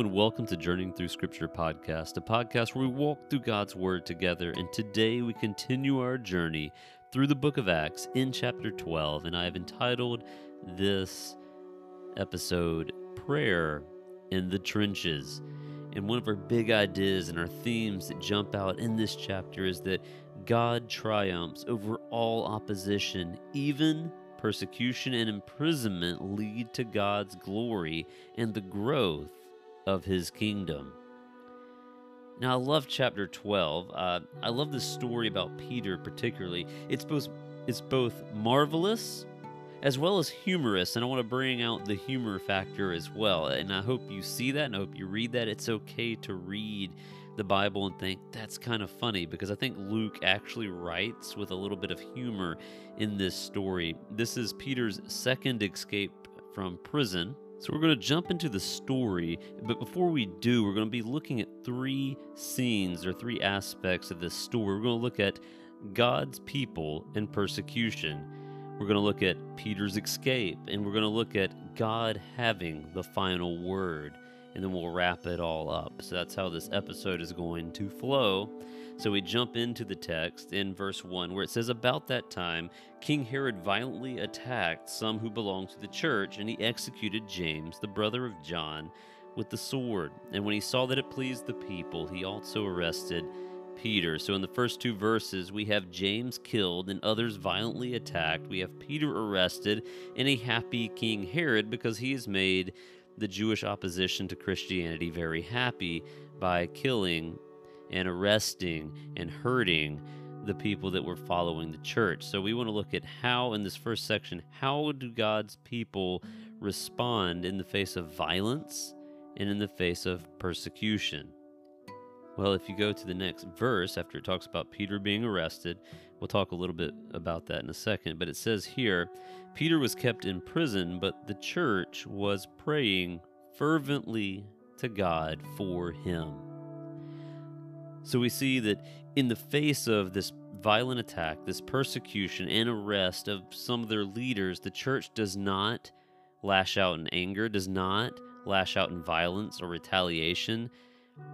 and welcome to Journeying Through Scripture podcast, a podcast where we walk through God's Word together. And today we continue our journey through the book of Acts in chapter 12. And I have entitled this episode Prayer in the Trenches. And one of our big ideas and our themes that jump out in this chapter is that God triumphs over all opposition, even persecution and imprisonment lead to God's glory and the growth of his kingdom. Now, I love chapter 12. Uh, I love the story about Peter particularly. It's both, it's both marvelous as well as humorous, and I want to bring out the humor factor as well. And I hope you see that and I hope you read that. It's okay to read the Bible and think that's kind of funny because I think Luke actually writes with a little bit of humor in this story. This is Peter's second escape from prison. So we're going to jump into the story, but before we do, we're going to be looking at three scenes or three aspects of this story. We're going to look at God's people and persecution. We're going to look at Peter's escape, and we're going to look at God having the final word and then we'll wrap it all up. So that's how this episode is going to flow. So we jump into the text in verse 1 where it says, About that time, King Herod violently attacked some who belonged to the church, and he executed James, the brother of John, with the sword. And when he saw that it pleased the people, he also arrested Peter. So in the first two verses, we have James killed and others violently attacked. We have Peter arrested and a happy King Herod because he is made the Jewish opposition to Christianity very happy by killing and arresting and hurting the people that were following the church. So we want to look at how, in this first section, how do God's people respond in the face of violence and in the face of persecution? Well, if you go to the next verse, after it talks about Peter being arrested, we'll talk a little bit about that in a second. But it says here Peter was kept in prison, but the church was praying fervently to God for him. So we see that in the face of this violent attack, this persecution and arrest of some of their leaders, the church does not lash out in anger, does not lash out in violence or retaliation.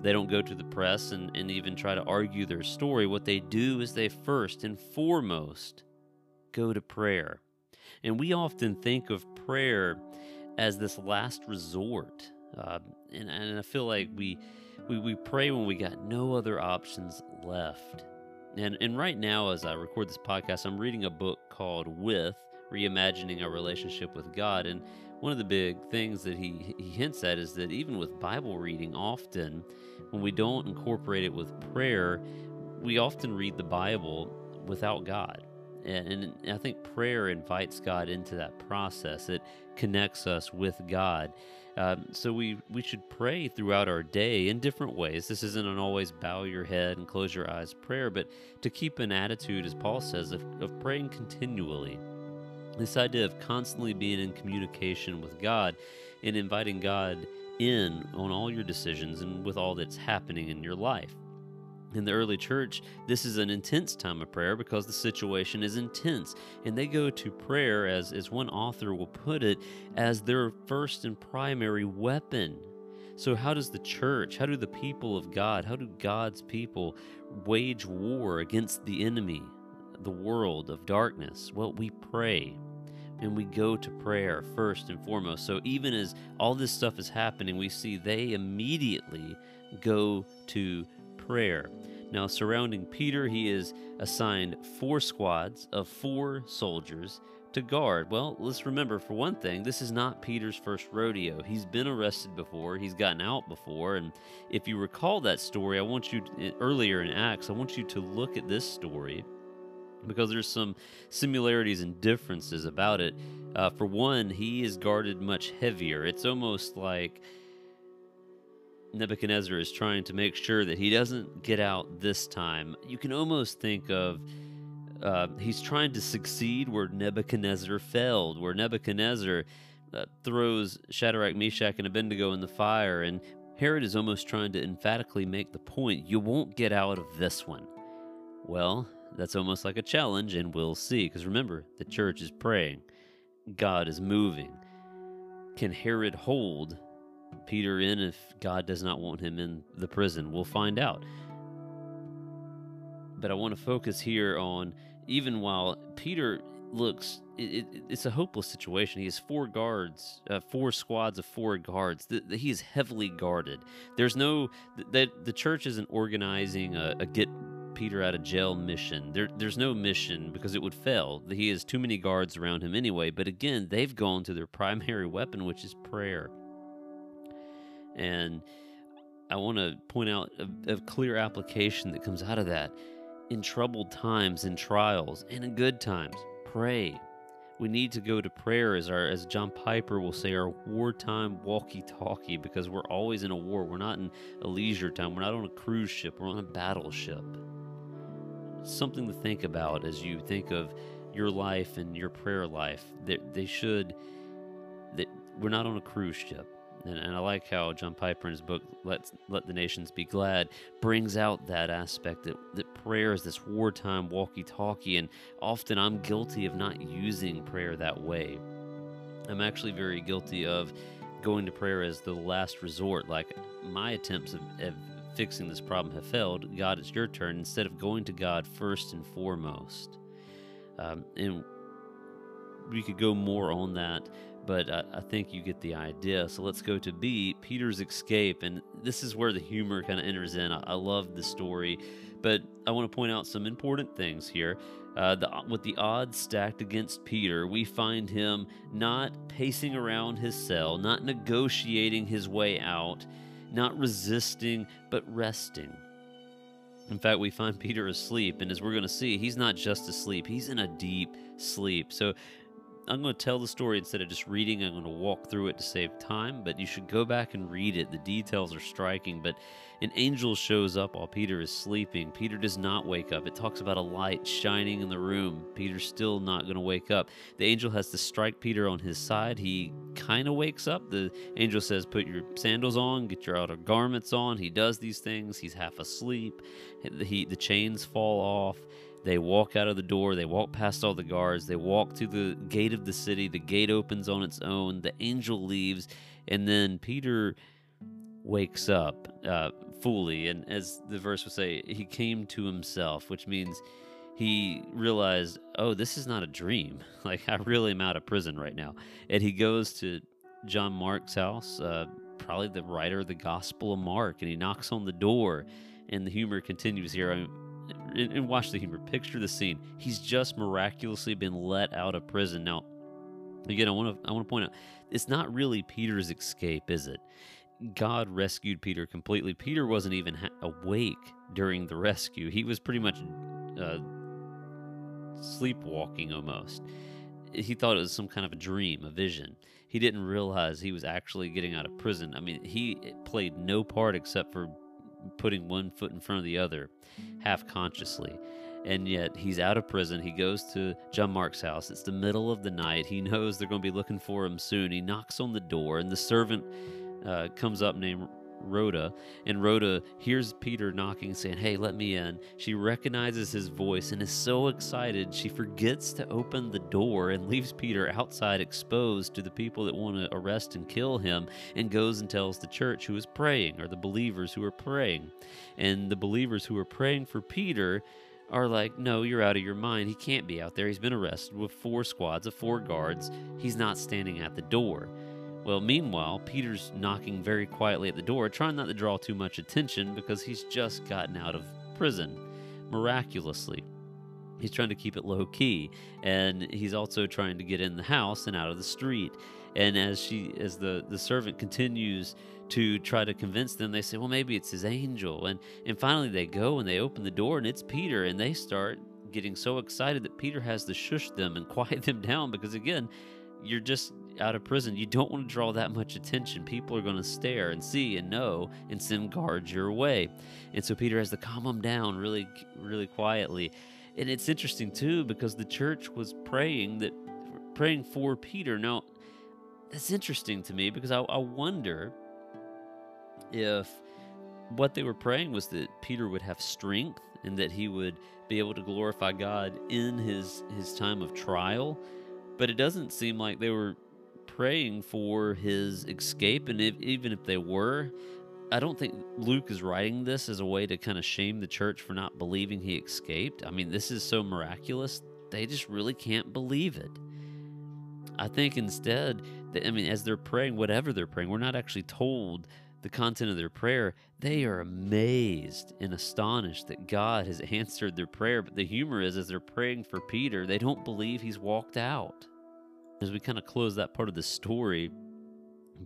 They don't go to the press and, and even try to argue their story. What they do is they first and foremost go to prayer. And we often think of prayer as this last resort. Uh, and, and I feel like we, we, we pray when we got no other options left. And, and right now, as I record this podcast, I'm reading a book called With Reimagining Our Relationship with God. And one of the big things that he, he hints at is that even with Bible reading, often when we don't incorporate it with prayer, we often read the Bible without God. And, I think prayer invites God into that process. It connects us with God. Um, so we, we should pray throughout our day in different ways. This isn't an always bow your head and close your eyes prayer, but to keep an attitude, as Paul says, of, of praying continually. This idea of constantly being in communication with God and inviting God in on all your decisions and with all that's happening in your life. In the early church, this is an intense time of prayer because the situation is intense. And they go to prayer, as, as one author will put it, as their first and primary weapon. So, how does the church, how do the people of God, how do God's people wage war against the enemy, the world of darkness? Well, we pray and we go to prayer first and foremost. So even as all this stuff is happening, we see they immediately go to prayer. Now, surrounding Peter, he is assigned four squads of four soldiers to guard. Well, let's remember, for one thing, this is not Peter's first rodeo. He's been arrested before, he's gotten out before. And if you recall that story, I want you, to, earlier in Acts, I want you to look at this story because there's some similarities and differences about it. Uh, for one, he is guarded much heavier. It's almost like Nebuchadnezzar is trying to make sure that he doesn't get out this time. You can almost think of uh, he's trying to succeed where Nebuchadnezzar failed, where Nebuchadnezzar uh, throws Shadrach, Meshach, and Abednego in the fire, and Herod is almost trying to emphatically make the point you won't get out of this one. Well, that's almost like a challenge, and we'll see. Because remember, the church is praying, God is moving. Can Herod hold Peter in if God does not want him in the prison. We'll find out. But I want to focus here on even while Peter looks, it, it, it's a hopeless situation. He has four guards, uh, four squads of four guards. The, the, he is heavily guarded. There's no that the church isn't organizing a, a get Peter out of jail mission. There, there's no mission because it would fail. He has too many guards around him anyway. But again, they've gone to their primary weapon, which is prayer. And I want to point out a, a, clear application that comes out of that. In troubled times, in trials, and in good times, pray. We need to go to prayer as our as John Piper will say our wartime walkie-talkie because we're always in a war. We're not in a leisure time. We're not on a cruise ship. We're on a battleship. Something to think about as you think of your life and your prayer life. They, they should that we're not on a cruise ship and, and I like how John Piper in his book Let Let the Nations Be Glad brings out that aspect that, that prayer is this wartime walkie-talkie, and often I'm guilty of not using prayer that way. I'm actually very guilty of going to prayer as the last resort. Like my attempts of, of fixing this problem have failed. God, it's your turn. Instead of going to God first and foremost, um, and we could go more on that but I, I, think you get the idea. So let's go to B, Peter's escape. And this is where the humor kind of enters in. I, I love the story, but I want to point out some important things here. Uh, the, with the odds stacked against Peter, we find him not pacing around his cell, not negotiating his way out, not resisting, but resting. In fact, we find Peter asleep, and as we're going to see, he's not just asleep, he's in a deep sleep. So I'm going to tell the story instead of just reading. I'm going to walk through it to save time, but you should go back and read it. The details are striking, but an angel shows up while Peter is sleeping. Peter does not wake up. It talks about a light shining in the room. Peter's still not going to wake up. The angel has to strike Peter on his side. He kind of wakes up. The angel says, Put your sandals on, get your outer garments on. He does these things. He's half asleep. He, the chains fall off they walk out of the door, they walk past all the guards, they walk to the gate of the city, the gate opens on its own, the angel leaves, and then Peter wakes up uh, fully. And as the verse would say, he came to himself, which means he realized, oh, this is not a dream. Like, I really am out of prison right now. And he goes to John Mark's house, uh, probably the writer of the Gospel of Mark, and he knocks on the door. And the humor continues here. I and watch the humor. Picture the scene. He's just miraculously been let out of prison. Now, again, I want to I want to point out it's not really Peter's escape, is it? God rescued Peter completely. Peter wasn't even ha- awake during the rescue. He was pretty much uh, sleepwalking almost. He thought it was some kind of a dream, a vision. He didn't realize he was actually getting out of prison. I mean, he played no part except for putting one foot in front of the other, half consciously. And yet he's out of prison. He goes to John Mark's house. It's the middle of the night. He knows they're going to be looking for him soon. He knocks on the door, and the servant uh, comes up named Rhoda, and Rhoda hears Peter knocking, saying, Hey, let me in. She recognizes his voice and is so excited she forgets to open the door and leaves Peter outside exposed to the people that want to arrest and kill him and goes and tells the church who is praying, or the believers who are praying. And the believers who are praying for Peter are like, no, you're out of your mind. He can't be out there. He's been arrested with four squads of four guards. He's not standing at the door. Well, meanwhile, Peter's knocking very quietly at the door, trying not to draw too much attention because he's just gotten out of prison miraculously. He's trying to keep it low key, and he's also trying to get in the house and out of the street. And as she, as the the servant continues to try to convince them, they say, "Well, maybe it's his angel." And and finally, they go and they open the door, and it's Peter, and they start getting so excited that Peter has to shush them and quiet them down because again, you're just out of prison, you don't want to draw that much attention. People are going to stare and see and know and send guards your way. And so Peter has to calm them down really, really quietly. And it's interesting too because the church was praying that, praying for Peter. Now, that's interesting to me because I, I wonder if what they were praying was that Peter would have strength and that he would be able to glorify God in his his time of trial. But it doesn't seem like they were praying for his escape. And if, even if they were, I don't think Luke is writing this as a way to kind of shame the church for not believing he escaped. I mean, this is so miraculous, they just really can't believe it. I think instead, that, I mean, as they're praying, whatever they're praying, we're not actually told the content of their prayer. They are amazed and astonished that God has answered their prayer. But the humor is, as they're praying for Peter, they don't believe he's walked out. As we kind of close that part of the story,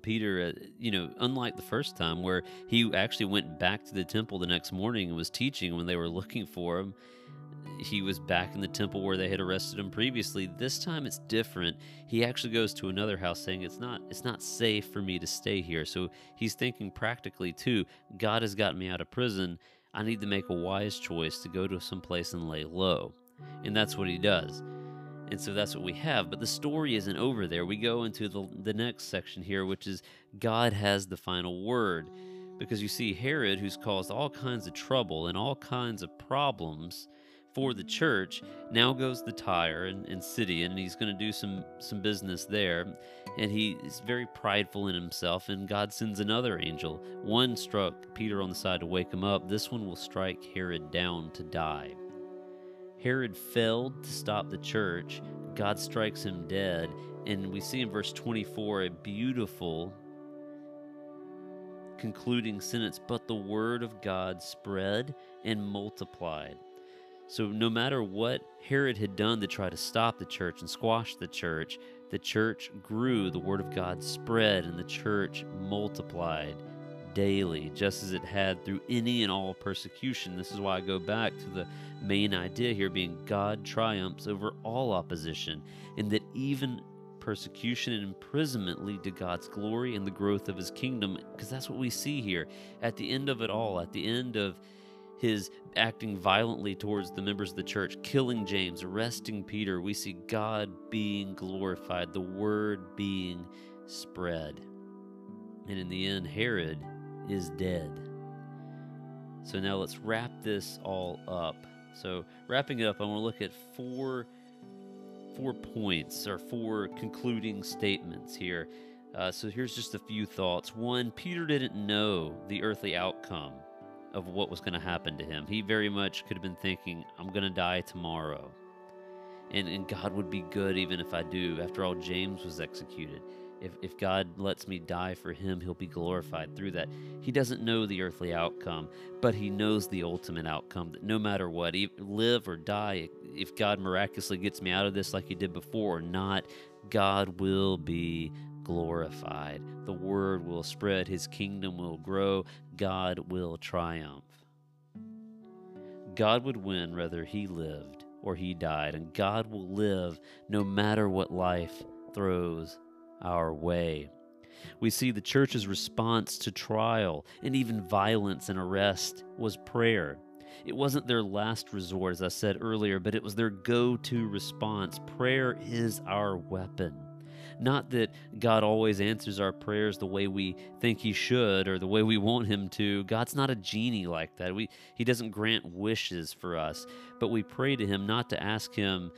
Peter, uh, you know, unlike the first time where he actually went back to the temple the next morning and was teaching when they were looking for him, he was back in the temple where they had arrested him previously. This time it's different. He actually goes to another house saying it's not it's not safe for me to stay here. So he's thinking practically too, God has gotten me out of prison. I need to make a wise choice to go to some place and lay low. And that's what he does. And so that's what we have. But the story isn't over there. We go into the, the next section here, which is God has the final word. Because you see, Herod, who's caused all kinds of trouble and all kinds of problems for the church, now goes to Tyre and, and Sidon, and he's going to do some, some business there. And he is very prideful in himself, and God sends another angel. One struck Peter on the side to wake him up. This one will strike Herod down to die. Herod failed to stop the church. God strikes him dead. And we see in verse 24 a beautiful concluding sentence But the word of God spread and multiplied. So, no matter what Herod had done to try to stop the church and squash the church, the church grew, the word of God spread, and the church multiplied daily, just as it had through any and all persecution. This is why I go back to the main idea here being God triumphs over all opposition, and that even persecution and imprisonment lead to God's glory and the growth of his kingdom, because that's what we see here. At the end of it all, at the end of his acting violently towards the members of the church, killing James, arresting Peter, we see God being glorified, the word being spread. And in the end, Herod is dead. So now let's wrap this all up. So wrapping it up, I want to look at four four points or four concluding statements here. Uh, so here's just a few thoughts. One, Peter didn't know the earthly outcome of what was going to happen to him. He very much could have been thinking, I'm going to die tomorrow. And, and God would be good even if I do. After all, James was executed if, if God lets me die for him, he'll be glorified through that. He doesn't know the earthly outcome, but he knows the ultimate outcome that no matter what, live or die, if God miraculously gets me out of this like he did before or not, God will be glorified. The word will spread, his kingdom will grow, God will triumph. God would win whether he lived or he died, and God will live no matter what life throws our way. We see the church's response to trial and even violence and arrest was prayer. It wasn't their last resort, as I said earlier, but it was their go to response. Prayer is our weapon. Not that God always answers our prayers the way we think He should or the way we want Him to. God's not a genie like that. We, he doesn't grant wishes for us, but we pray to Him not to ask Him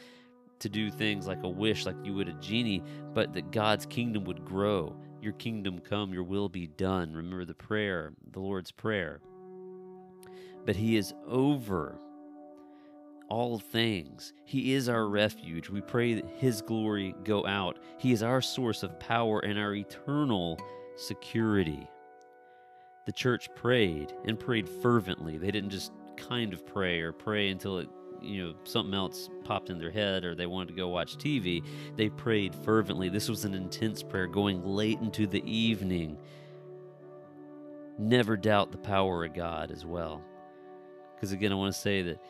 to do things like a wish, like you would a genie, but that God's kingdom would grow. Your kingdom come, your will be done. Remember the prayer, the Lord's Prayer. But He is over all things. He is our refuge. We pray that His glory go out. He is our source of power and our eternal security. The church prayed and prayed fervently. They didn't just kind of pray or pray until it you know something else popped in their head or they wanted to go watch TV, they prayed fervently. This was an intense prayer going late into the evening. Never doubt the power of God as well. Because again, I want to say that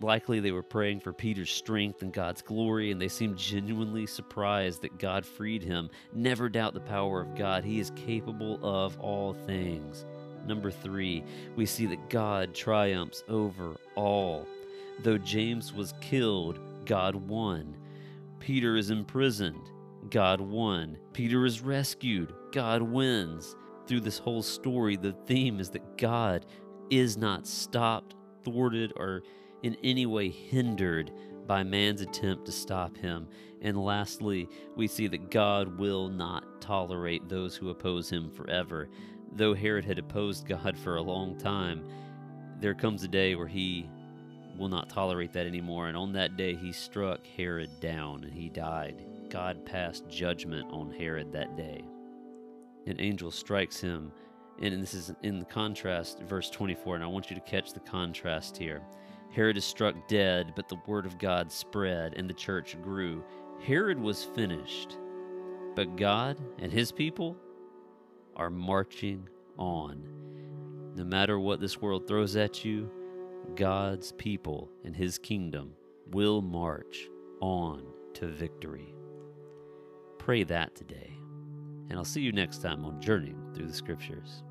likely they were praying for Peter's strength and God's glory, and they seemed genuinely surprised that God freed him. Never doubt the power of God. He is capable of all things. Number three, we see that God triumphs over all. Though James was killed, God won. Peter is imprisoned, God won. Peter is rescued, God wins. Through this whole story, the theme is that God is not stopped, thwarted, or in any way hindered by man's attempt to stop him. And lastly, we see that God will not tolerate those who oppose him forever. Though Herod had opposed God for a long time, there comes a day where he will not tolerate that anymore. And on that day, he struck Herod down and he died. God passed judgment on Herod that day. An angel strikes him. And this is in the contrast, verse 24. And I want you to catch the contrast here. Herod is struck dead, but the word of God spread and the church grew. Herod was finished, but God and his people are marching on. No matter what this world throws at you, God's people and his kingdom will march on to victory. Pray that today. And I'll see you next time on Journeying Through the Scriptures.